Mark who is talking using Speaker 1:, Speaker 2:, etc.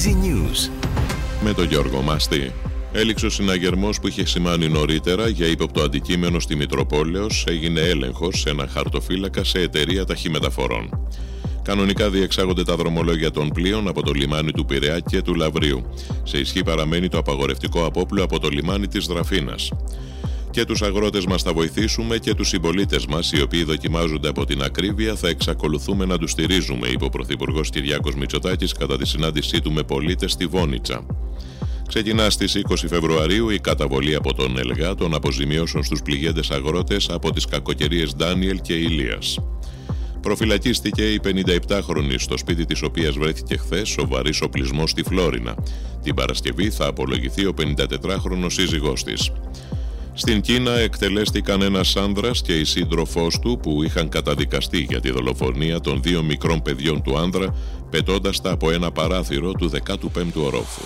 Speaker 1: Easy News.
Speaker 2: Με τον Γιώργο Μάστη. Έληξε ο συναγερμός που είχε σημάνει νωρίτερα για ύποπτο αντικείμενο στη Μητροπόλεως έγινε έλεγχος σε ένα χαρτοφύλακα σε εταιρεία ταχυμεταφορών. Κανονικά διεξάγονται τα δρομολόγια των πλοίων από το λιμάνι του Πειραιά και του Λαβρίου. Σε ισχύ παραμένει το απαγορευτικό απόπλου από το λιμάνι της Δραφίνα. Και τους αγρότες μας θα βοηθήσουμε και τους συμπολίτες μας, οι οποίοι δοκιμάζονται από την ακρίβεια, θα εξακολουθούμε να τους στηρίζουμε, είπε ο Πρωθυπουργός Κυριάκος Μητσοτάκης κατά τη συνάντησή του με πολίτες στη Βόνιτσα. Ξεκινά στις 20 Φεβρουαρίου η καταβολή από τον ΕΛΓΑ των αποζημιώσεων στους πληγέντες αγρότες από τις κακοκαιρίες Ντάνιελ και Ηλίας. Προφυλακίστηκε η 57χρονη στο σπίτι της οποίας βρέθηκε χθες σοβαρής οπλισμός στη Φλόρινα. Την Παρασκευή θα απολογηθεί ο 54χρονος σύζυγός της. Στην Κίνα εκτελέστηκαν ένας άνδρας και η σύντροφός του που είχαν καταδικαστεί για τη δολοφονία των δύο μικρών παιδιών του άνδρα, πετώντας τα από ένα παράθυρο του 15ου ορόφου.